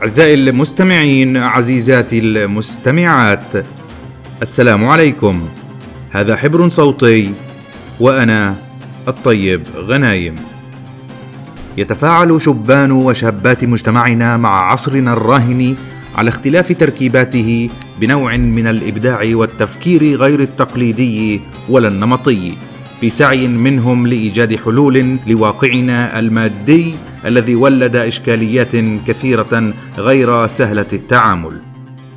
أعزائي المستمعين عزيزاتي المستمعات السلام عليكم. هذا حبر صوتي وأنا الطيب غنايم. يتفاعل شبان وشابات مجتمعنا مع عصرنا الراهن على اختلاف تركيباته بنوع من الإبداع والتفكير غير التقليدي ولا النمطي. في سعي منهم لإيجاد حلول لواقعنا المادي الذي ولد إشكاليات كثيرة غير سهلة التعامل.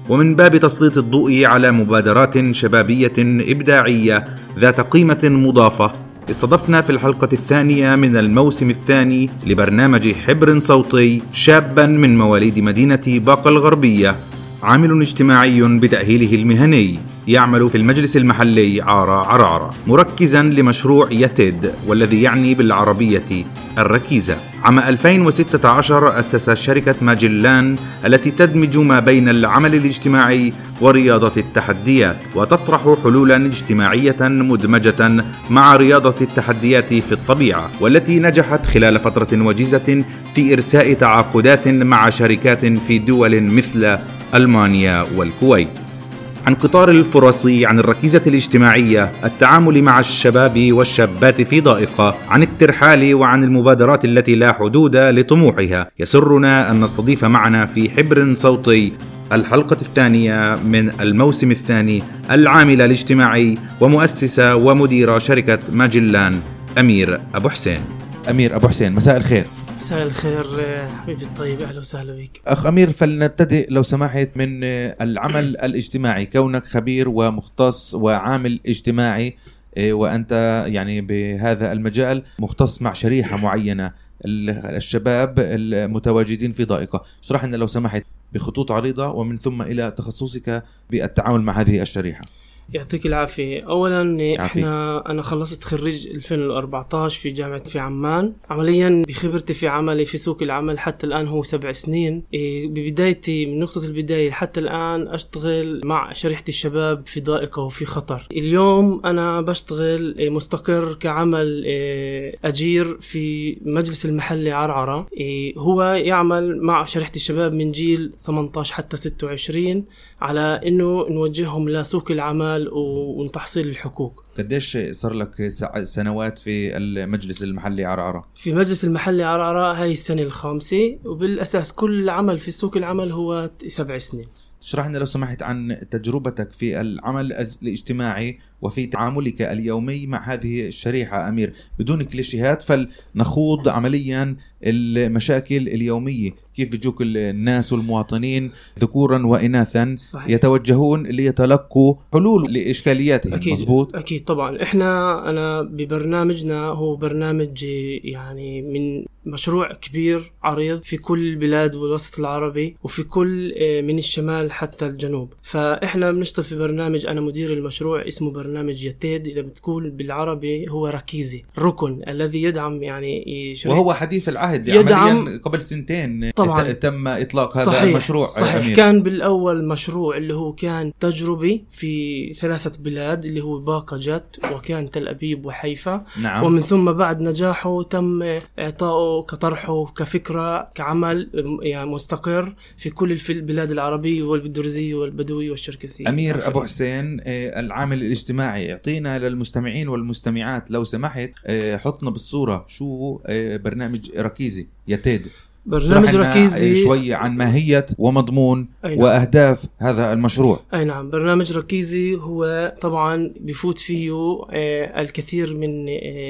ومن باب تسليط الضوء على مبادرات شبابية إبداعية ذات قيمة مضافة استضفنا في الحلقة الثانية من الموسم الثاني لبرنامج حبر صوتي شابا من مواليد مدينة باقة الغربية عامل اجتماعي بتأهيله المهني. يعمل في المجلس المحلي عارة عرعرة مركزا لمشروع يتد والذي يعني بالعربية الركيزة. عام 2016 أسس شركة ماجلان التي تدمج ما بين العمل الاجتماعي ورياضة التحديات وتطرح حلولا اجتماعية مدمجة مع رياضة التحديات في الطبيعة والتي نجحت خلال فترة وجيزة في إرساء تعاقدات مع شركات في دول مثل ألمانيا والكويت. عن قطار الفرص عن الركيزة الاجتماعية التعامل مع الشباب والشابات في ضائقة عن الترحال وعن المبادرات التي لا حدود لطموحها. يسرنا أن نستضيف معنا في حبر صوتي الحلقة الثانية من الموسم الثاني العامل الاجتماعي ومؤسس ومدير شركة ماجلان أمير أبو حسين. أمير أبو حسين مساء الخير. مساء الخير حبيبي الطيب أهلا وسهلا بك أخ أمير فلنبتدئ لو سمحت من العمل الاجتماعي. كونك خبير ومختص وعامل اجتماعي إيه، وأنت يعني بهذا المجال مختص مع شريحة معينة الشباب المتواجدين في ضائقة. اشرح لنا لو سمحت بخطوط عريضة ومن ثم إلى تخصصك بالتعامل مع هذه الشريحة. يعطيك العافية. أولا إحنا أنا خلصت خريج 2014 في جامعة في عمان. عمليا بخبرتي في عملي في سوق العمل حتى الآن هو سبع سنين. إيه، ببدايتي من نقطة البداية حتى الآن أشتغل مع شريحة الشباب في ضائقة وفي خطر. اليوم أنا بشتغل إيه، مستقر كعمل إيه، أجير في مجلس المحلي عرعرة. هو يعمل مع شريحة الشباب من جيل 18 حتى 26 على إنه نوجههم لسوق العمل وتحصيل الحقوق قديش صار لك سنوات في المجلس المحلي عرعرة؟ في مجلس المحلي عرعرة هاي السنة الخامسة وبالأساس كل عمل في سوق العمل هو سبع سنين اشرح لنا لو سمحت عن تجربتك في العمل الاجتماعي وفي تعاملك اليومي مع هذه الشريحة أمير. بدون كليشيهات فلنخوض عمليا المشاكل اليومية. كيف بيجوك الناس والمواطنين ذكورا وإناثا صحيح. يتوجهون ليتلقوا حلول لإشكالياتهم؟ أكيد مزبوط أكيد طبعا. إحنا أنا ببرنامجنا هو برنامج يعني من مشروع كبير عريض في كل البلاد والوسط العربي وفي كل آه، من الشمال حتى الجنوب. فإحنا بنشتغل في برنامج أنا مدير المشروع اسمه برنامج برنامج يتيد إذا بتقول بالعربي هو ركيزي ركن الذي يدعم يعني وهو حديث العهد يدعم قبل سنتين طبعا. تم إطلاق هذا صحيح المشروع. صحيح. أمير. كان بالأول مشروع اللي هو كان تجربي في ثلاثة بلاد اللي هو باقة جت وكان تل أبيب وحيفا. نعم. ومن ثم بعد نجاحه تم إعطائه كطرحه كفكرة كعمل يعني مستقر في كل البلاد العربية والبدرزية والبدوية والشركسية أمير أبو حسين آه، العامل الاجتماعي الاجتماعي اعطينا للمستمعين والمستمعات لو سمحت آه، حطنا بالصورة شو آه، برنامج ركيزي. يتيد برنامج ركيزي. شوي عن ماهية ومضمون نعم. وأهداف هذا المشروع. أي نعم. برنامج ركيزي هو طبعا بفوت فيه آه، الكثير من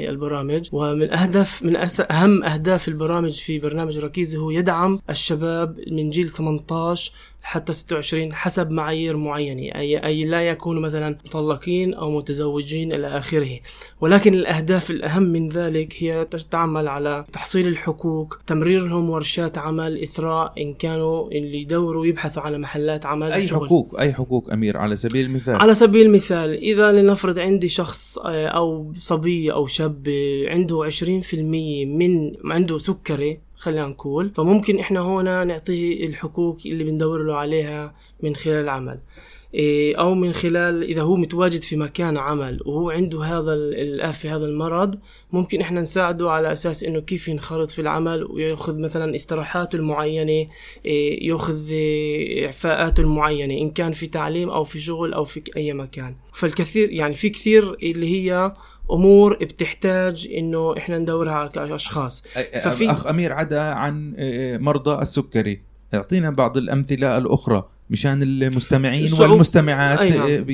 البرامج. ومن أهداف من أهم أهداف البرامج في برنامج ركيزي هو يدعم الشباب من جيل 18 حتى 26 حسب معايير معينة أي, أي لا يكونوا مثلا مطلقين أو متزوجين إلى آخره. ولكن الأهداف الأهم من ذلك هي تعمل على تحصيل الحقوق تمريرهم ورشات عمل إثراء إن كانوا اللي يدوروا يبحثوا على محلات عمل أي شغل. حقوق أي حقوق أمير؟ على سبيل المثال. على سبيل المثال إذا لنفرض عندي شخص آه، أو صبي أو شاب عنده 20% من عنده سكري خلينا نقول. فممكن إحنا هنا نعطيه الحقوق اللي بندور له عليها من خلال العمل. إيه، أو من خلال إذا هو متواجد في مكان عمل وهو عنده هذا الآفة هذا المرض ممكن إحنا نساعده على أساس إنه كيف ينخرط في العمل ويأخذ مثلا استراحاته المعينة إيه، يأخذ إعفاءاته المعينة إن كان في تعليم أو في شغل أو في أي مكان. فالكثير يعني في كثير اللي هي أمور بتحتاج إنه إحنا ندورها كأشخاص. ففي أخ أمير عدا عن آه، مرضى السكري. اعطينا بعض الأمثلة الأخرى. مشان المستمعين والمستمعات نعم.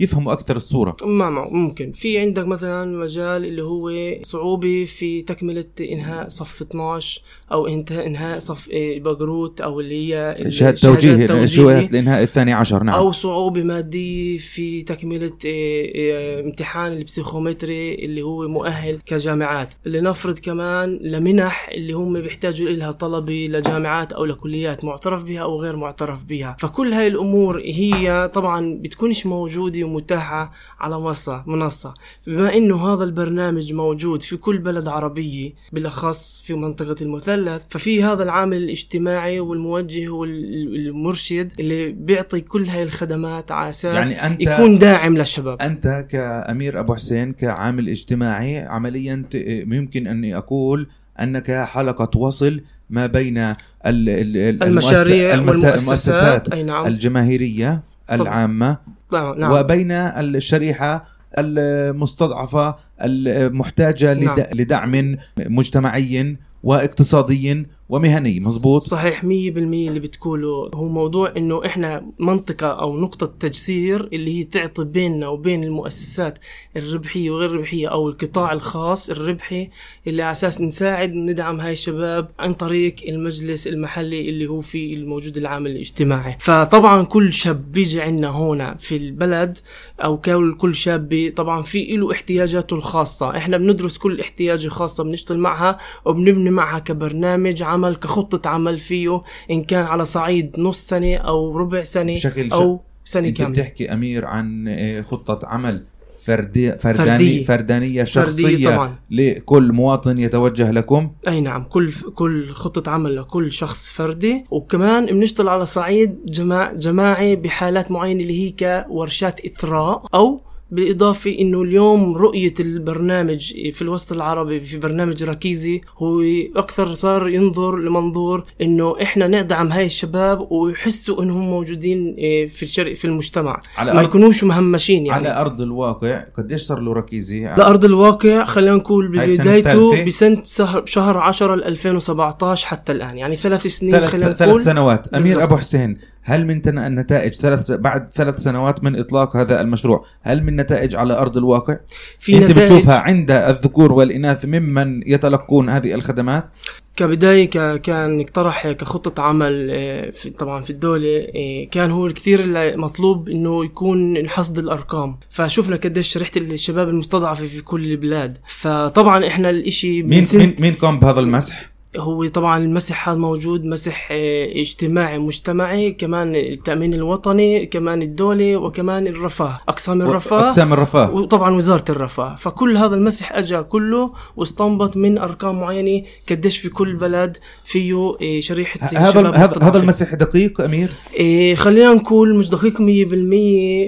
يفهموا أكثر الصورة. ما ممكن. في عندك مثلا مجال اللي هو صعوبة في تكملة إنهاء صف 12 أو إنهاء صف بقروت أو اللي هي شهادة توجيه شهاده الانهاء الثاني عشر نعم. أو صعوبة مادية في تكملة آه، آه، امتحان البسيخومتري اللي هو مؤهل كجامعات. لنفرض كمان لمنح اللي هم بيحتاجوا لها طلبة لجامعات أو لكليات معترف بها أو غير معترف بها. فكل هاي الأمور هي طبعا بتكونش موجودة ومتاحة على منصه منصة. بما إنه هذا البرنامج موجود في كل بلد عربية بالأخص في منطقة المثلث ففي هذا العامل الاجتماعي والموجه والمرشد اللي بيعطي كل هاي الخدمات على أساس يعني أنت يكون داعم للشباب. أنت كأمير أبو حسين كعامل اجتماعي عمليا يمكن أني أقول أنك حلقة وصل ما بين المشاريع المؤسسات أي نعم. الجماهيرية العامة نعم. نعم. وبين الشريحة المستضعفة المحتاجة نعم. لدعم مجتمعي واقتصادي ومهني مزبوط؟ صحيح 100% اللي بتقوله. هو موضوع إنه إحنا منطقة أو نقطة تجسير اللي هي تعطي بيننا وبين المؤسسات الربحية وغير الربحية أو القطاع الخاص الربحي اللي على أساس نساعد ندعم هاي الشباب عن طريق المجلس المحلي اللي هو في الموجود العامل الاجتماعي. فطبعا كل شاب بيجي عندنا هنا في البلد أو كل شاب طبعا في له احتياجاته الخاصة. إحنا بندرس كل احتياجة خاصة بنشتغل معها وبنبني معها كبرنامج عمل كخطة عمل فيه إن كان على صعيد نص سنة أو ربع سنة بشكل أو سنة كاملة. بتحكي أمير عن آه، خطة عمل فردي فرداني فردية, فردانية شخصية فردية طبعا. لكل مواطن يتوجه لكم. أي نعم كل كل خطة عمل لكل شخص فردي. وكمان بنشتغل على صعيد جماع جماعي بحالات معينة اللي هي كورشات إثراء أو بالإضافة أنه اليوم رؤية البرنامج في الوسط العربي في برنامج ركيزي هو أكثر صار ينظر لمنظور أنه إحنا ندعم هاي الشباب ويحسوا أنهم موجودين إيه، في الشرق في المجتمع. على ما يكونوش مهمشين يعني. على أرض الواقع قديش صار له ركيزي على أرض الواقع خلينا نقول ببدايته بسنة شهر 10 2017 حتى الآن يعني ثلاث سنين ثلاث, ثلاث سنوات. أمير بالزبط. أبو حسين هل من النتائج ثلاث بعد ثلاث سنوات من إطلاق هذا المشروع هل من نتائج على أرض الواقع؟ في أنت نتائج بتشوفها عند الذكور والإناث ممن يتلقون هذه الخدمات؟ كبداية كان اقترح كخطة عمل آه، في طبعا في الدولة آه، كان هو الكثير مطلوب إنه يكون حصد الأرقام. فشفنا قديش شريحة الشباب المستضعفة في كل البلاد. فطبعا إحنا الإشي مين مين مين قام بهذا المسح؟ هو طبعا المسح هذا موجود مسح آه، اجتماعي مجتمعي كمان التأمين الوطني كمان الدولة وكمان الرفاه أقسام الرفاه أقسام الرفاه. وطبعا وزارة الرفاه. فكل هذا المسح أجا كله واستنبط من أرقام معينة قديش في كل بلد فيه آه، شريحة هذا هذا المسح دقيق أمير؟ إيه خلينا نقول مش دقيق 100%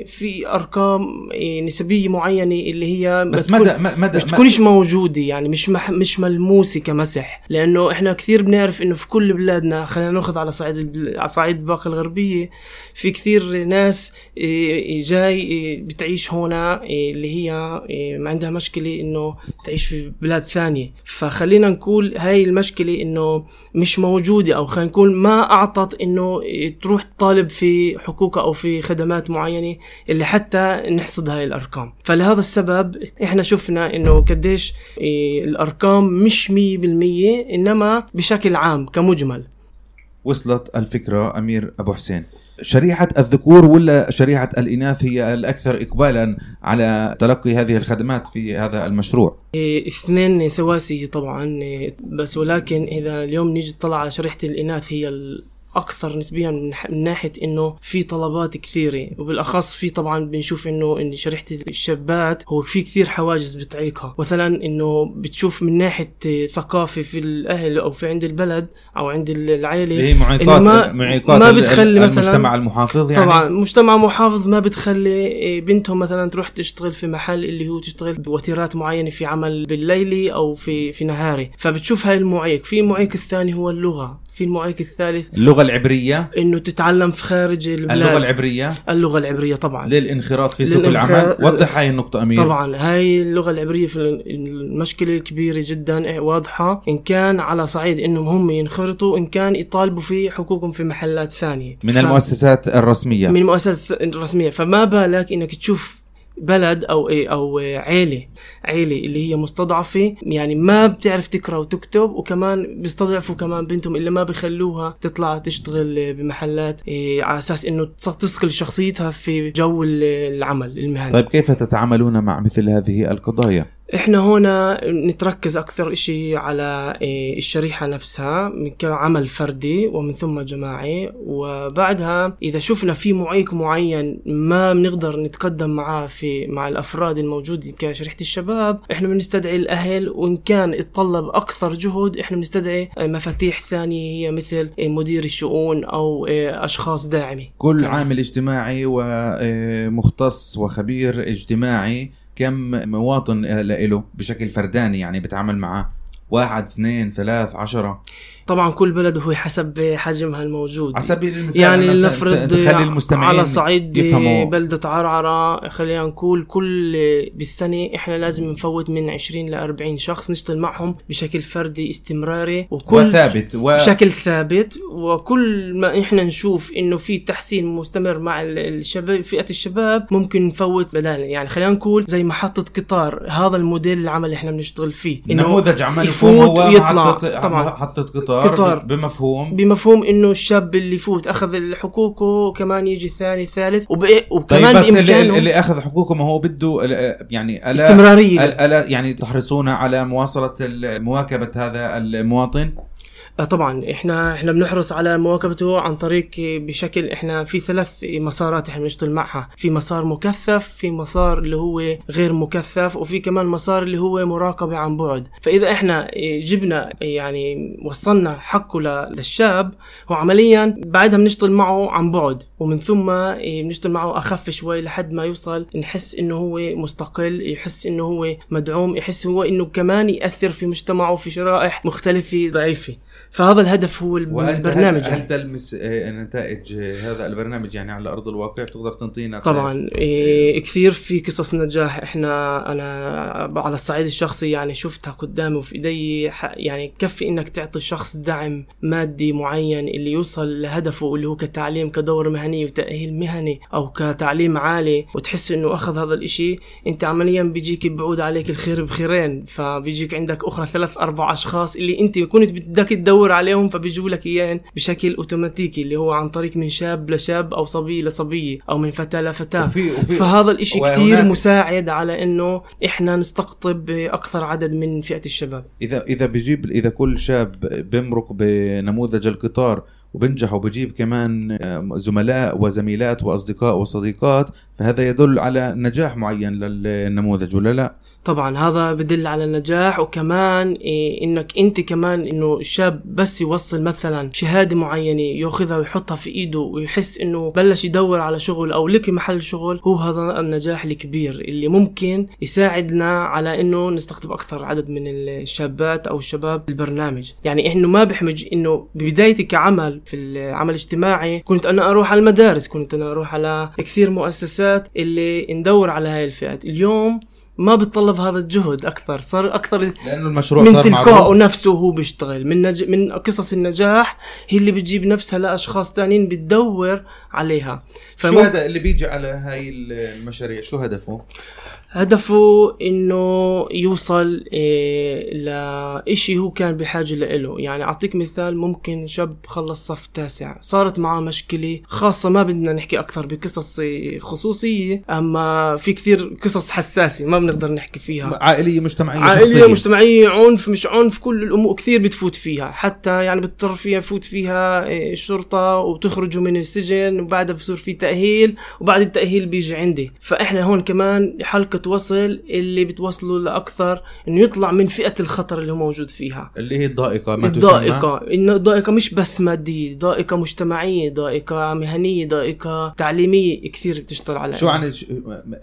في أرقام نسبية معينة اللي هي بس مدى مدى مش تكونش موجودة يعني مش مش ملموسة كمسح لأنه إحنا كثير بنعرف إنه في كل بلادنا خلينا ناخذ على صعيد على صعيد الباقه الغربية في كثير ناس إيه، جاي إيه، بتعيش هنا إيه، اللي هي ما عندها مشكلة إنه تعيش في بلاد ثانية. فخلينا نقول هاي المشكلة إنه مش موجودة أو خلينا نقول ما أعطت إنه تروح تطالب في حقوقها أو في خدمات معينة اللي حتى نحصد هاي الأرقام. فلهذا السبب إحنا شفنا إنه قديش الأرقام مش 100% إنما بشكل عام كمجمل. وصلت الفكرة أمير أبو حسين. شريحة الذكور ولا شريحة الإناث هي الأكثر إقبالا على تلقي هذه الخدمات في هذا المشروع؟ إيه اثنين سواسية طبعا إيه بس ولكن إذا اليوم نيجي نطلع على شريحة الإناث هي أكثر نسبيا من ناحية إنه في طلبات كثيرة وبالأخص في طبعا بنشوف إنه إن شريحة الشابات هو في كثير حواجز بتعيقها. مثلا إنه بتشوف من ناحية ثقافة في الأهل أو في عند البلد أو عند العائله هي معيقات ما, معيقات ما بتخلي مثلا المجتمع المحافظ يعني؟ طبعا مجتمع محافظ ما بتخلي بنتهم مثلا تروح تشتغل في محل اللي هو تشتغل بوتيرات معينة في عمل بالليلي أو في في نهاري. فبتشوف هاي المعيق. في المعيق الثاني هو اللغة. في المعيق الثالث. اللغة العبرية. إنه تتعلم في خارج البلاد. اللغة العبرية. اللغة العبرية طبعا. للانخراط في سوق العمل. وضح هاي النقطة أمير. طبعا. هاي اللغة العبرية في المشكلة الكبيرة جدا واضحة. إن كان على صعيد إنهم هم ينخرطوا إن كان يطالبوا في حقوقهم في محلات ثانية. من ف... المؤسسات الرسمية. من المؤسسات الرسمية. فما بالك إنك تشوف بلد أو إيه أو عيلة عيلة اللي هي مستضعفة. يعني ما بتعرف تقرا وتكتب وكمان بيستضعفوا كمان بنتهم اللي ما بيخلوها تطلع تشتغل بمحلات إيه على أساس إنه تصقل شخصيتها في جو العمل المهني. طيب كيف تتعاملون مع مثل هذه القضايا؟ إحنا هنا نتركز أكثر إشي على إيه، الشريحة نفسها كعمل فردي ومن ثم جماعي. وبعدها إذا شفنا في معيق معين ما بنقدر نتقدم معاه في مع الأفراد الموجودين كشريحة الشباب إحنا بنستدعي الأهل. وإن كان يتطلب أكثر جهد إحنا بنستدعي مفاتيح ثانية هي مثل مدير الشؤون أو أشخاص داعمة كل عامل اجتماعي ومختص وخبير اجتماعي كم مواطن له بشكل فرداني يعني بتعامل معه واحد اثنين ثلاث عشرة. طبعا كل بلد هو حسب حجمها الموجود. على سبيل المثال يعني لنفرض المستمعين على صعيد يفهموا. بلدة عرعرة خلينا نقول كل بالسنة إحنا لازم نفوت من 20 ل 40 شخص نشتغل معهم بشكل فردي استمراري وكل وثابت و... بشكل ثابت. وكل ما إحنا نشوف إنه في تحسين مستمر مع الشباب فئة الشباب ممكن نفوت بدال يعني خلينا نقول زي محطة قطار هذا الموديل العمل اللي إحنا بنشتغل فيه. نموذج عمل يفوت ويطلع. طبعا. محطة قطار قطار. بمفهوم. بمفهوم إنه الشاب اللي يفوت أخذ حقوقه كمان يجي الثاني الثالث وكمان طيب بس اللي, اللي أخذ حقوقه ما هو بده يعني ألا استمرارية. ألا يعني تحرصون على مواصلة مواكبة هذا المواطن؟ طبعا إحنا إحنا بنحرص على مواكبته عن طريق بشكل إحنا في ثلاث مسارات إحنا بنشتغل معها. في مسار مكثف في مسار اللي هو غير مكثف وفي كمان مسار اللي هو مراقبة عن بعد. فإذا إحنا جبنا يعني وصلنا حقه للشاب هو عمليا بعدها بنشتغل معه عن بعد. ومن ثم بنشتغل معه أخف شوي لحد ما يوصل نحس إنه هو مستقل يحس إنه هو مدعوم يحس هو إنه كمان يأثر في مجتمعه في شرائح مختلفة ضعيفة. فهذا الهدف هو البرنامج هل, هل تلمس آه، نتائج هذا البرنامج يعني على أرض الواقع؟ تقدر تنطينا طبعا إيه كثير في قصص نجاح. إحنا أنا على الصعيد الشخصي يعني شفتها قدامي وفي إيدي يعني كفي إنك تعطي الشخص دعم مادي معين اللي يوصل لهدفه اللي هو كتعليم كدوره مهنيه وتأهيل مهني أو كتعليم عالي وتحس إنه أخذ هذا الإشي أنت عمليا بيجيك بعود عليك الخير بخيرين. فبيجيك عندك أخرى ثلاث أربع أشخاص اللي أنت كنت بدك تدور تدور عليهم فبيجوا لك اياهم بشكل أوتوماتيكي اللي هو عن طريق من شاب لشاب أو صبي لصبيه أو من فتاة لفتاة وفي وفي فهذا الإشي كثير مساعد على إنه إحنا نستقطب أكثر عدد من فئة الشباب اذا إذا بيجيب إذا كل شاب بيمرق بنموذج القطار وبنجح وبجيب كمان زملاء وزميلات وأصدقاء وصديقات فهذا يدل على نجاح معين للنموذج ولا لا؟ طبعا هذا بدل على النجاح وكمان إيه إنك أنت كمان إنه الشاب بس يوصل مثلا شهادة معينة يأخذها ويحطها في إيده ويحس إنه بلش يدور على شغل أو لقي محل شغل هو هذا النجاح الكبير اللي ممكن يساعدنا على إنه نستقطب أكثر عدد من الشابات أو الشباب البرنامج. يعني انه ما بحمج إنه ببدايتي كعمل في العمل الاجتماعي كنت أنا أروح على المدارس كنت أنا أروح على كثير مؤسسات اللي ندور على هاي الفئات. اليوم ما بتطلب هذا الجهد أكثر صار أكثر لأنه المشروع من تلقائه نفسه هو بيشتغل. من نج... من قصص النجاح هي اللي بتجيب نفسها لأشخاص ثانيين بتدور عليها. فم... شو هذا اللي بيجي على هاي المشاريع شو هدفه؟ هدفه إنه يوصل إيه لإشي هو كان بحاجة له. يعني أعطيك مثال ممكن شاب خلص صف تاسع صارت معه مشكلة خاصة ما بدنا نحكي أكثر بقصص خصوصية أما في كثير قصص حساسة ما بنقدر نحكي فيها. عائلية مجتمعية عائلية شخصية. مجتمعية عنف مش عنف كل الأمور كثير بتفوت فيها. حتى يعني بتضطر فيها يفوت فيها إيه، الشرطة وتخرجوا من السجن وبعدها بصير في تأهيل وبعد التأهيل بيجي عندي. فإحنا هون كمان حلقة وصل اللي بتوصله لأكثر إنه يطلع من فئة الخطر اللي هو موجود فيها. اللي هي الضائقة ما الضائقة. إنه الضائقة مش بس مادية ضائقة مجتمعية ضائقة مهنية ضائقة تعليمية كثير بتشتغل على شو عن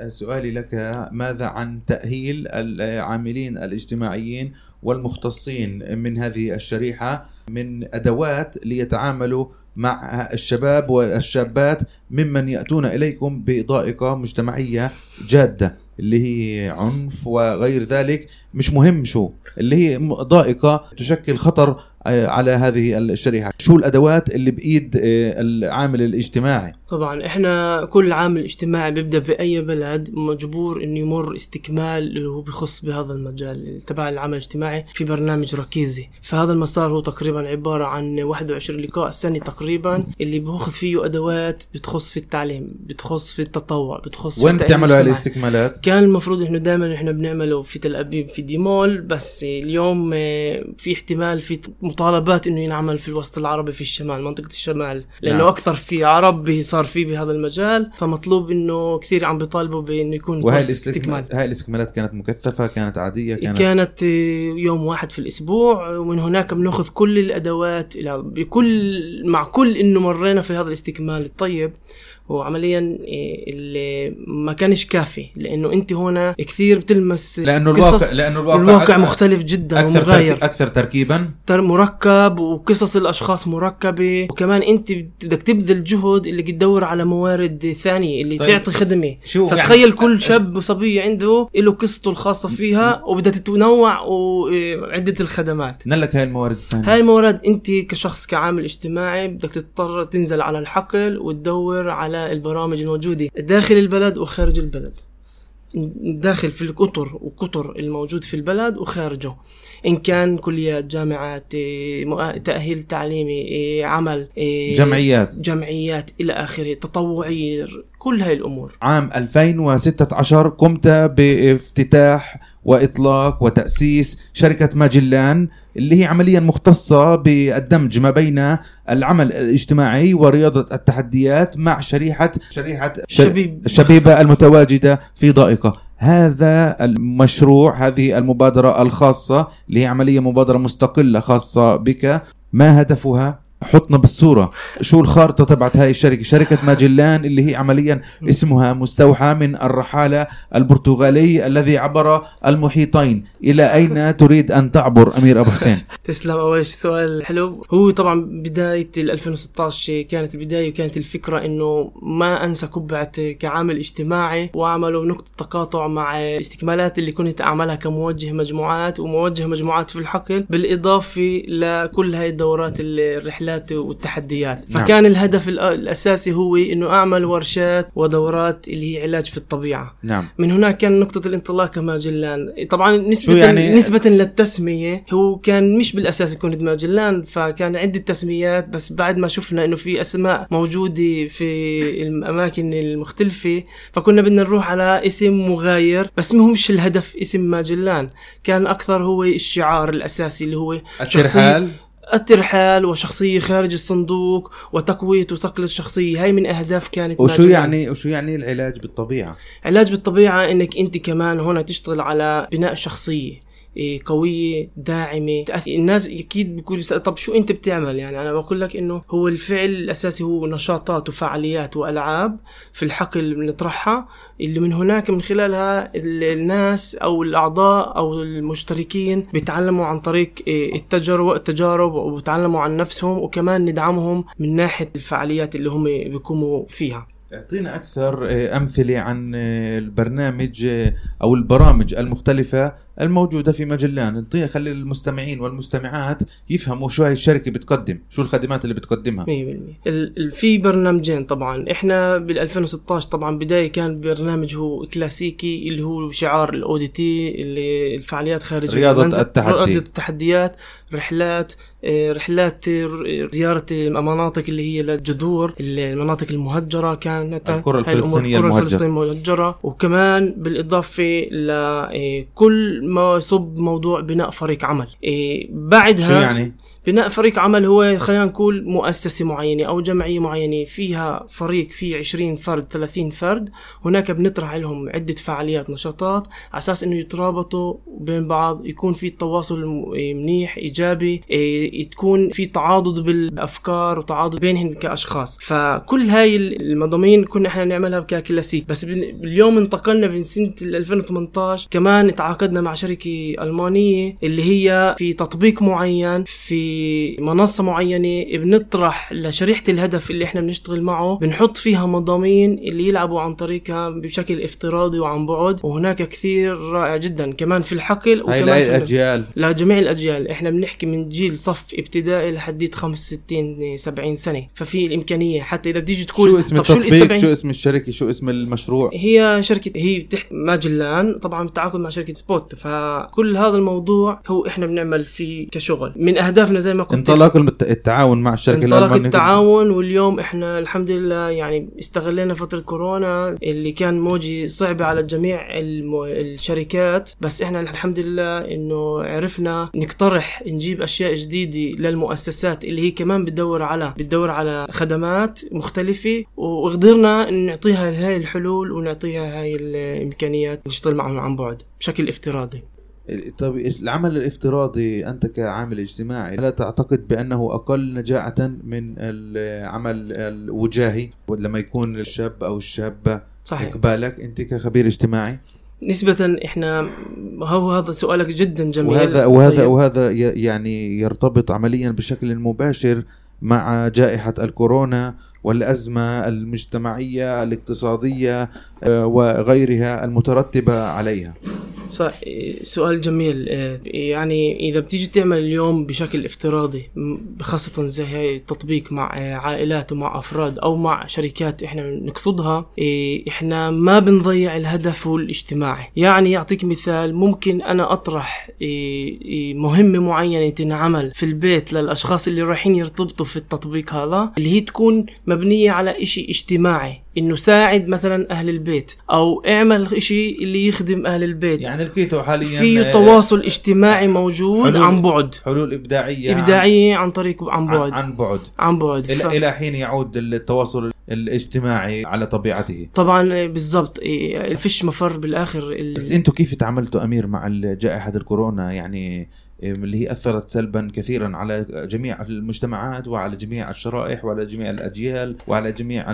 سؤالي لك ماذا عن تأهيل العاملين الاجتماعيين والمختصين من هذه الشريحة من أدوات ليتعاملوا مع الشباب والشابات ممن يأتون إليكم بضائقة مجتمعية جادة اللي هي عنف وغير ذلك. مش مهم شو اللي هي ضائقة تشكل خطر على هذه الشريحة. شو الأدوات اللي بإيد آه، العامل الاجتماعي؟ طبعا إحنا كل عامل اجتماعي بيبدأ بأي بلد مجبور إنه يمر استكمال اللي هو بخص بهذا المجال تبع العمل الاجتماعي في برنامج ركيزي. فهذا المسار هو تقريبا عبارة عن 21 لقاء سنة تقريبا اللي بيأخذ فيه أدوات بتخص في التعليم بتخص في التطوع بتخص وين بتعملوا الاستكمالات؟ كان المفروض انه دائما إحنا بنعمله في تل أبيب في ديمول بس اليوم آه، في احتمال في مطالبات إنه ينعمل في الوسط العربي في الشمال منطقة الشمال لأنه نعم. أكثر في عرب صار في بهذا المجال فمطلوب إنه كثير عم بيطالبوا بإنه يكون وهي استكمال هاي الاستكمالات كانت مكثفة كانت عادية كانت كانت يوم واحد في الأسبوع ومن هناك بنأخذ كل الأدوات بكل مع كل إنه مرينا في هذا الاستكمال الطيب هو عمليا إيه، اللي ما كانش كافي لأنه أنت هنا كثير بتلمس لأنه الواقع لأنه الواقع, الواقع مختلف جدا أكثر ومغاير. أكثر تركيبا. مركب وقصص الأشخاص مركبة. وكمان أنت بدك تبذل جهد اللي تدور على موارد ثانية اللي طيب. تعطي خدمة. شو فتخيل يعني كل شاب وصبيه عنده له قصته الخاصة فيها وبدها تتنوع وعده الخدمات. نلك هاي الموارد الثانية. هاي الموارد أنت كشخص كعامل اجتماعي بدك تضطر تنزل على الحقل وتدور على على البرامج الموجودة داخل البلد وخارج البلد. داخل في القطر وقطر الموجود في البلد وخارجه. إن كان كليات جامعات إيه، تأهيل تعليمي إيه، عمل إيه، جمعيات. جمعيات إلى آخره تطوعية كل هاي الأمور. عام 2016 قمت بافتتاح وإطلاق وتأسيس شركة ماجلان اللي هي عمليا مختصة بالدمج ما بين العمل الاجتماعي ورياضة التحديات مع شريحة شريحة شبيب. الشبيبة المتواجدة في ضائقة. هذا المشروع هذه المبادرة الخاصة اللي هي عملية مبادرة مستقلة خاصة بك ما هدفها؟ حطنا بالصورة. شو الخارطة تبعت هاي الشركة؟ شركة ماجلان اللي هي عمليا اسمها مستوحى من الرحالة البرتغالي الذي عبر المحيطين. إلى أين تريد أن تعبر أمير أبو حسين؟ تسلم. أول سؤال حلو. هو طبعا بداية 2016 كانت البداية وكانت الفكرة أنه ما أنسى كبعة كعامل اجتماعي وأعملوا نقطة تقاطع مع الاستكمالات اللي كنت أعملها كموجه مجموعات وموجه مجموعات في الحقل بالإضافة لكل هاي الدورات الرحلات المشكلات والتحديات. نعم. فكان الهدف الأساسي هو إنه أعمل ورشات ودورات اللي هي علاج في الطبيعة. نعم. من هناك كان نقطة الانطلاق ماجلان طبعا نسبة يعني... نسبة للتسمية هو كان مش بالأساس يكون ماجلان فكان عدة تسميات بس بعد ما شفنا إنه في أسماء موجودة في الأماكن المختلفة فكنا بدنا نروح على اسم مغاير بس ما هو مش الهدف اسم ماجلان كان أكثر هو الشعار الأساسي اللي هو الترحال الترحال وشخصية خارج الصندوق وتقويه وصقل الشخصية. هاي من أهداف كانت وشو يعني وشو يعني العلاج بالطبيعة؟ علاج بالطبيعة إنك أنت كمان هنا تشتغل على بناء شخصية. إيه، قوية داعمة. الناس أكيد بيقول طب شو أنت بتعمل؟ يعني أنا بقول لك إنه هو الفعل الأساسي هو نشاطات وفعاليات وألعاب في الحقل بنطرحها اللي من هناك من خلالها الناس أو الأعضاء أو المشتركين بيتعلموا عن طريق إيه، التجارب التجارب وبيتعلموا عن نفسهم وكمان ندعمهم من ناحية الفعاليات اللي هم بيقوموا فيها. اعطينا أكثر إيه، أمثلة عن البرنامج أو البرامج المختلفة الموجودة في مجلان. خلي المستمعين والمستمعات يفهموا شو هاي الشركة بتقدم شو الخدمات اللي بتقدمها. 100% في برنامجين طبعا. إحنا بال 2016 طبعا بداية كان برنامج هو كلاسيكي اللي هو شعار الاو دي تي اللي الفعاليات خارج رياضة التحدي رياضة التحديات رحلات آه، رحلات زيارة المناطق اللي هي للجذور المناطق المهجرة كانت. القرى الفلسطينية المهجرة. الفلسطينية المهجرة. وكمان بالإضافة لكل ما يصب موضوع بناء فريق عمل. آه، بعدها شو يعني؟ بناء فريق عمل هو خلينا نقول مؤسسة معينة أو جمعية معينة فيها فريق فيه 20 فرد 30 فرد هناك بنطرح لهم عدة فعاليات نشاطات على أساس إنه يترابطوا بين بعض يكون في تواصل منيح إيجابي إيه، تكون في تعاضد بالأفكار وتعاضد بينهم كأشخاص. فكل هاي المضامين كنا إحنا نعملها ككلاسيك. بس اليوم انتقلنا من سنة 2018 كمان تعاقدنا مع شركة ألمانية اللي هي في تطبيق معين في منصة معينة. بنطرح لشريحة الهدف اللي إحنا بنشتغل معه. بنحط فيها مضامين اللي يلعبوا عن طريقها بشكل افتراضي وعن بعد. وهناك كثير رائع جدا كمان في الحقل وكمان هاي في الأجيال لجميع الأجيال. إحنا بنحكي من جيل صف ابتدائي لحديت 65 70 سنة. ففي الإمكانية. حتى إذا بتيجي تقول شو اسم التطبيق؟ شو اسم الشركة؟ شو اسم المشروع؟ هي شركة هي تحت ماجلان. طبعا بالتعاقد مع شركة سبوت. فكل هذا الموضوع هو إحنا بنعمل فيه كشغل. من أهدافنا زي ما كنت انطلاق التعاون مع الشركة انطلاق الألمانية. التعاون واليوم إحنا الحمد لله يعني استغلينا فترة كورونا اللي كان موجي صعبه على جميع. الشركات. بس إحنا الحمد لله إنه عرفنا نقترح نجيب أشياء جديدة للمؤسسات اللي هي كمان بتدور على بتدور على خدمات مختلفة. وقدرنا نعطيها هاي الحلول ونعطيها هاي الإمكانيات نشتغل معهم عن بعد بشكل افتراضي. طيب العمل الافتراضي أنت كعامل اجتماعي لا تعتقد بأنه أقل نجاعة من العمل الوجاهي؟ لما يكون الشاب أو الشابة صحيح. قبالك أنت كخبير اجتماعي؟ نسبة إحنا هو هذا سؤالك جدا جميل. وهذا وهذا طيب. وهذا يعني يرتبط عمليا بشكل مباشر مع جائحة الكورونا والأزمة المجتمعية الاقتصادية وغيرها المترتبة عليها. سؤال جميل. آه، يعني إذا بتيجي تعمل اليوم بشكل افتراضي خاصة زي هاي التطبيق مع آه، عائلات ومع أفراد أو مع شركات إحنا نقصدها آه، إحنا ما بنضيع الهدف الاجتماعي. يعني يعطيك مثال ممكن أنا أطرح مهمة معينة تنعمل في البيت للأشخاص اللي رايحين يرتبطوا في التطبيق هذا اللي هي تكون مبنية على إشي اجتماعي. إنه ساعد مثلا أهل البيت أو اعمل شيء اللي يخدم أهل البيت. يعني لقيته حاليا في آه، تواصل اجتماعي موجود عن بعد. حلول إبداعية إبداعية عن طريق عن بعد. عن بعد. عن بعد. إلى, ف... إلى حين يعود التواصل الاجتماعي على طبيعته. طبعا بالضبط. إيه، فيش مفر بالآخر. ال... بس أنتم كيف تعاملتوا أمير مع جائحة الكورونا؟ يعني اللي هي أثرت سلبا كثيرا على جميع المجتمعات وعلى جميع الشرائح وعلى جميع الأجيال وعلى جميع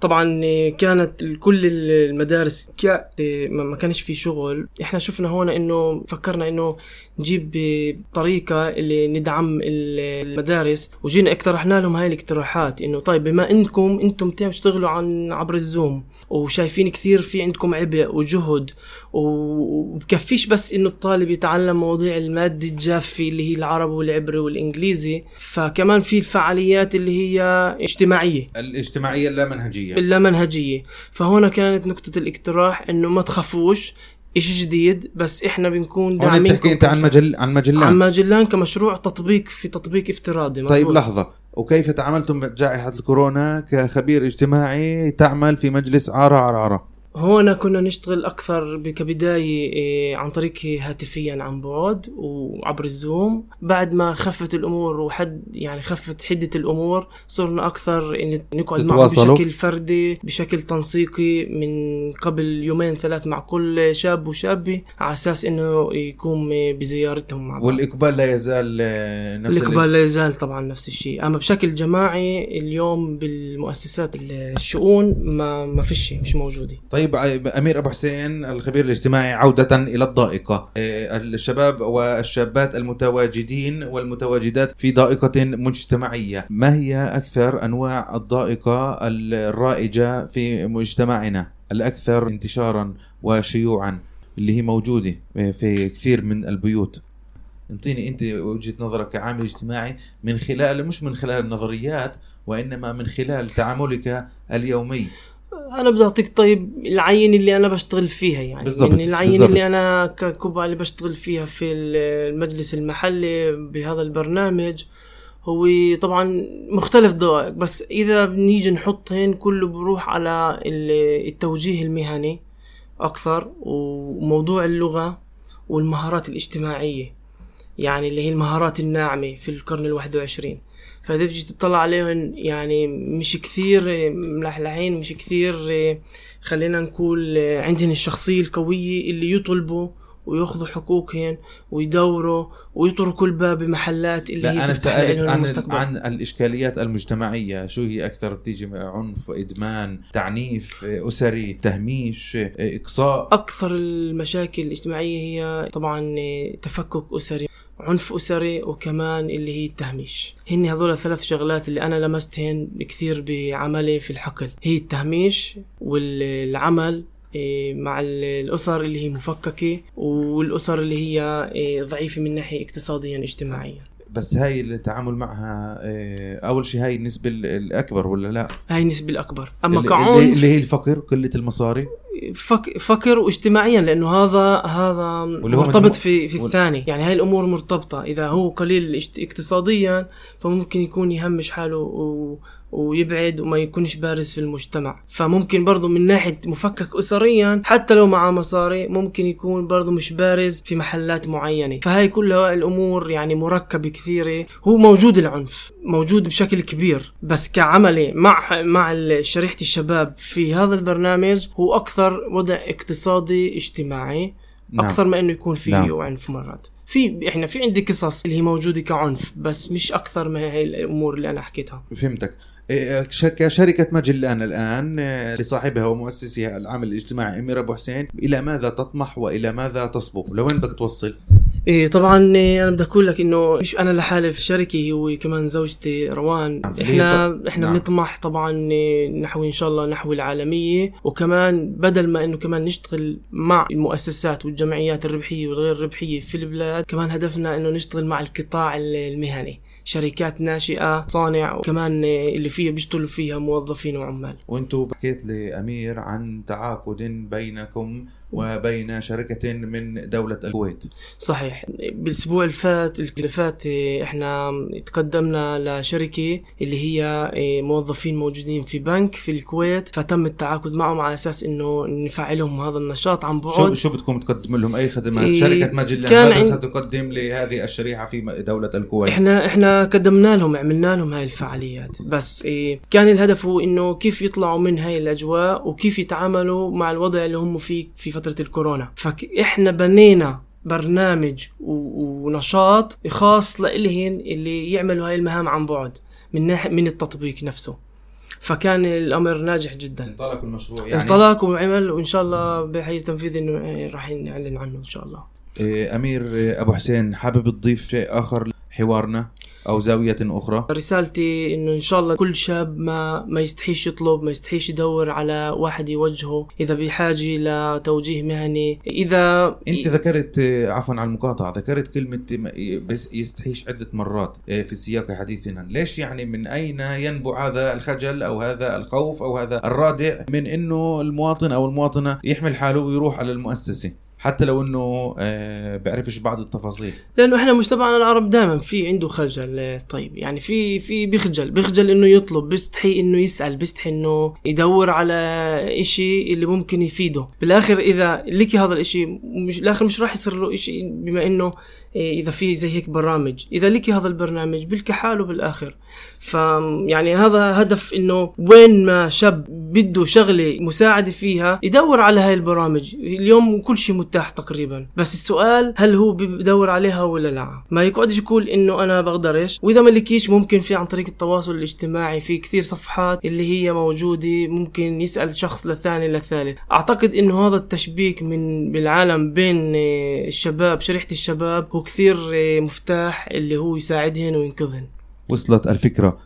طبعا كانت كل المدارس ما كانش في شغل. إحنا شفنا هون إنه فكرنا إنه نجيب طريقة اللي ندعم المدارس وجينا اقترحنا لهم هاي الاقتراحات إنه طيب بما انكم إنتم تشتغلوا عن عبر الزوم وشايفين كثير في عندكم عبء وجهد وبكفيش بس إنه الطالب يتعلم مواضيع المادة الجافة اللي هي العربي والعبري والإنجليزي فكمان في الفعاليات اللي هي اجتماعية. الاجتماعية اللامنهجية اللامنهجية فهنا كانت نقطة الاقتراح إنه ما تخافوش إشي جديد بس إحنا بنكون داعمين بتحكي أنت عن مجل عن مجلان. عن مجلان كمشروع تطبيق في تطبيق افتراضي مزبوط. طيب لحظة. وكيف تعاملتم بجائحة الكورونا كخبير اجتماعي تعمل في مجلس عاره عرعره هون كنا نشتغل أكثر كبداية إيه، عن طريق هاتفيا عن بعد وعبر الزوم. بعد ما خفت الأمور وحد يعني خفت حدة الأمور صرنا أكثر نقعد معه بشكل فردي بشكل تنسيقي. من قبل يومين ثلاث مع كل شاب وشابة على أساس إنه يقوم بزيارتهم مع بعض. والإقبال لا يزال نفس الإقبال لا يزال طبعا نفس الشيء. أما بشكل جماعي اليوم بالمؤسسات الشؤون ما ما فيش مش موجودة. طيب طيب أمير أبو حسين الخبير الاجتماعي عودة إلى الضائقة. إيه، الشباب والشابات المتواجدين والمتواجدات في ضائقة مجتمعية. ما هي أكثر أنواع الضائقة الرائجة في مجتمعنا؟ الأكثر انتشارا وشيوعا اللي هي موجودة في كثير من البيوت. انطيني أنت وجهة نظرك كعامل اجتماعي من خلال مش من خلال النظريات وإنما من خلال تعاملك اليومي. أنا بدي أعطيك طيب العين اللي أنا بشتغل فيها يعني بالضبط من العين بالضبط. اللي أنا ككوبا اللي بشتغل فيها في المجلس المحلي بهذا البرنامج هو طبعا مختلف ذوق بس إذا بنيجي نحطهن كله بروح على ال- التوجيه المهني أكثر وموضوع اللغة والمهارات الاجتماعية يعني اللي هي المهارات الناعمة في القرن الواحد وعشرين فاذا بتجي تطلع عليهم يعني مش كثير ملحلحين مش كثير خلينا نقول عندهم الشخصية القوية اللي يطلبوا وياخذوا حقوقهم ويدوروا ويطروا كل باب بمحلات اللي هي أنا تفتح لهم عن المستقبل. عن الإشكاليات المجتمعية. شو هي أكثر بتيجي عنف ادمان تعنيف أسري تهميش إقصاء؟ أكثر المشاكل الاجتماعية هي طبعا تفكك أسري عنف أسري وكمان اللي هي التهميش. هن هذول الثلاث شغلات اللي أنا لمستهن كثير بعملي في الحقل. هي التهميش والعمل إيه، مع ال- الأسر اللي هي مفككة والأسر اللي هي إيه، ضعيفة من ناحية اقتصاديا اجتماعيا. بس هاي التعامل معها آه، أول شيء هاي النسبة ال- الأكبر ولا لا؟ هاي النسبة الأكبر. أما اللي, كعنف اللي- اللي هي الفقر قلة المصاري؟ فك فكر واجتماعيا لأنه هذا هذا مرتبط في في الثاني. يعني هاي الأمور مرتبطة. إذا هو قليل اقتصاديا فممكن يكون يهمش حاله و ويبعد وما يكونش بارز في المجتمع. فممكن برضه من ناحية مفكك أسريا حتى لو معاه مصاري ممكن يكون برضه مش بارز في محلات معينة. فهاي كلها الأمور يعني مركبة كثيرة. هو موجود العنف موجود بشكل كبير. بس كعملي مع مع شريحة الشباب في هذا البرنامج هو أكثر وضع اقتصادي اجتماعي نعم. أكثر ما إنه يكون في نعم. عنف مرات. في إحنا في عندي قصص اللي هي موجودة كعنف بس مش أكثر من هاي الأمور اللي أنا حكيتها. فهمتك. كشركة ماجلان الآن آه، لصاحبها ومؤسسها العمل الاجتماعي أمير أبو حسين إلى ماذا تطمح وإلى ماذا تصبو لوين بدك توصل إيه طبعا إيه أنا بدي أقول لك إنه مش أنا لحالي في الشركة هو كمان زوجتي روان نعم. إحنا إحنا نعم. بنطمح طبعا إيه، نحو إن شاء الله نحو العالمية وكمان بدل ما إنه كمان نشتغل مع المؤسسات والجمعيات الربحية والغير الربحيه في البلاد كمان هدفنا إنه نشتغل مع القطاع المهني شركات ناشئة صانع وكمان اللي فيها بيشتغلوا فيها موظفين وعمال. وأنتم حكيت لأمير عن تعاقد بينكم وبين شركة من دولة الكويت. صحيح. بالأسبوع اللي فات اللي فات إيه، إحنا تقدمنا لشركة اللي هي إيه، موظفين موجودين في بنك في الكويت. فتم التعاقد معهم على أساس إنه نفعلهم هذا النشاط عن شو بعد. شو بدكم تقدم لهم؟ أي خدمات إيه، شركة ماجلان ماذا ستقدم لهذه الشريحة في دولة الكويت. إحنا إحنا قدمنا لهم عملنا لهم هاي الفعاليات. بس إيه كان الهدف هو إنه كيف يطلعوا من هاي الأجواء وكيف يتعاملوا مع الوضع اللي هم فيه في فترة الكورونا. فإحنا بنينا برنامج و- ونشاط خاص لإلهن اللي يعملوا هاي المهام عن بعد من ناحيه من التطبيق نفسه. فكان الأمر ناجح جدا. انطلق المشروع يعني؟ انطلاق وعمل وإن شاء الله بحي تنفيذ إنه إيه، راح نعلن عنه إن شاء الله. إيه، أمير إيه، أبو حسين حابب تضيف شيء آخر لحوارنا؟ أو زاوية أخرى. رسالتي إنه إن شاء الله كل شاب ما ما يستحيش يطلب ما يستحيش يدور على واحد يوجهه إذا بحاجة لتوجيه مهني إذا أنت ذكرت عفوا على المقاطعة ذكرت كلمة بس يستحيش عدة مرات آه، في سياق حديثنا. ليش يعني من أين ينبع هذا الخجل أو هذا الخوف أو هذا الرادع من إنه المواطن أو المواطنة يحمل حاله ويروح على المؤسسة؟ حتى لو إنه آه، بيعرفش بعض التفاصيل. لأنه إحنا مجتمعنا العرب دائما في عنده خجل آه، طيب يعني في في بيخجل بيخجل إنه يطلب بيستحي إنه يسأل بيستحي إنه يدور على إشي اللي ممكن يفيده. بالآخر إذا لك هذا الإشي مش بالآخر مش راح يصير له إشي بما إنه إذا في زي هيك برامج. إذا لك هذا البرنامج بلكي حاله بالآخر. ف يعني هذا هدف إنه وين ما شاب بده شغلة مساعدة فيها يدور على هاي البرامج. اليوم كل شيء متاح تقريبا. بس السؤال هل هو بدور عليها ولا لا؟ ما يقعدش يقول إنه أنا بقدرش وإذا ما لكيش ممكن في عن طريق التواصل الاجتماعي في كثير صفحات اللي هي موجودة ممكن يسأل شخص للثاني للثالث. أعتقد إنه هذا التشبيك من بالعالم بين آه، الشباب شريحة الشباب هو كثير آه، مفتاح اللي هو يساعدهن وينقذهن. وصلت الفكرة.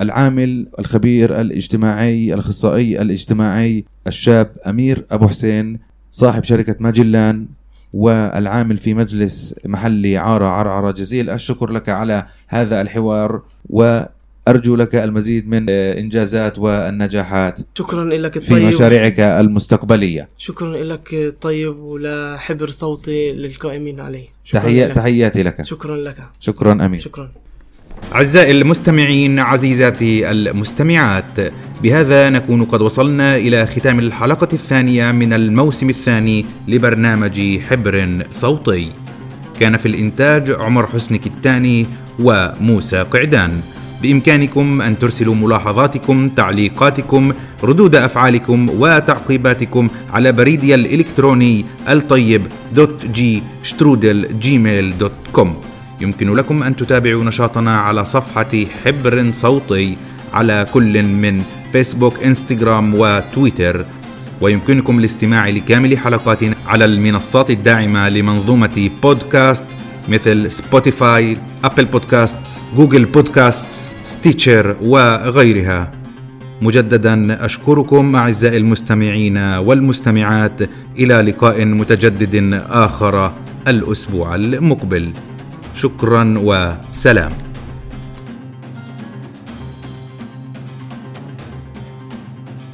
العامل الخبير الاجتماعي الأخصائي الاجتماعي الشاب أمير أبو حسين صاحب شركة ماجلان والعامل في مجلس محلي عارة عرعرة. جزيل الشكر لك على هذا الحوار وأرجو لك المزيد من إنجازات والنجاحات شكرا لك في طيب مشاريعك المستقبلية. شكرا لك طيب ولحبر صوتي للقائمين عليه. تحية تحياتي لك. شكرا لك. شكرا أمين. شكرا. أعزائي المستمعين عزيزاتي المستمعات بهذا نكون قد وصلنا إلى ختام الحلقة الثانية من الموسم الثاني لبرنامج حبر صوتي. كان في الإنتاج عمر حسن كتاني وموسى قعدان. بإمكانكم أن ترسلوا ملاحظاتكم تعليقاتكم ردود أفعالكم وتعقيباتكم على بريدي الإلكتروني الطيب dot G שטרודל Gmail dot com. يمكن لكم أن تتابعوا نشاطنا على صفحة حبر صوتي على كل من فيسبوك إنستغرام وتويتر. ويمكنكم الاستماع لكامل حلقاتنا على المنصات الداعمة لمنظومة بودكاست مثل Spotify، Apple Podcasts، Google Podcasts، Stitcher وغيرها. مجددا أشكركم أعزائي المستمعين والمستمعات إلى لقاء متجدد آخر الأسبوع المقبل. شكرا وسلام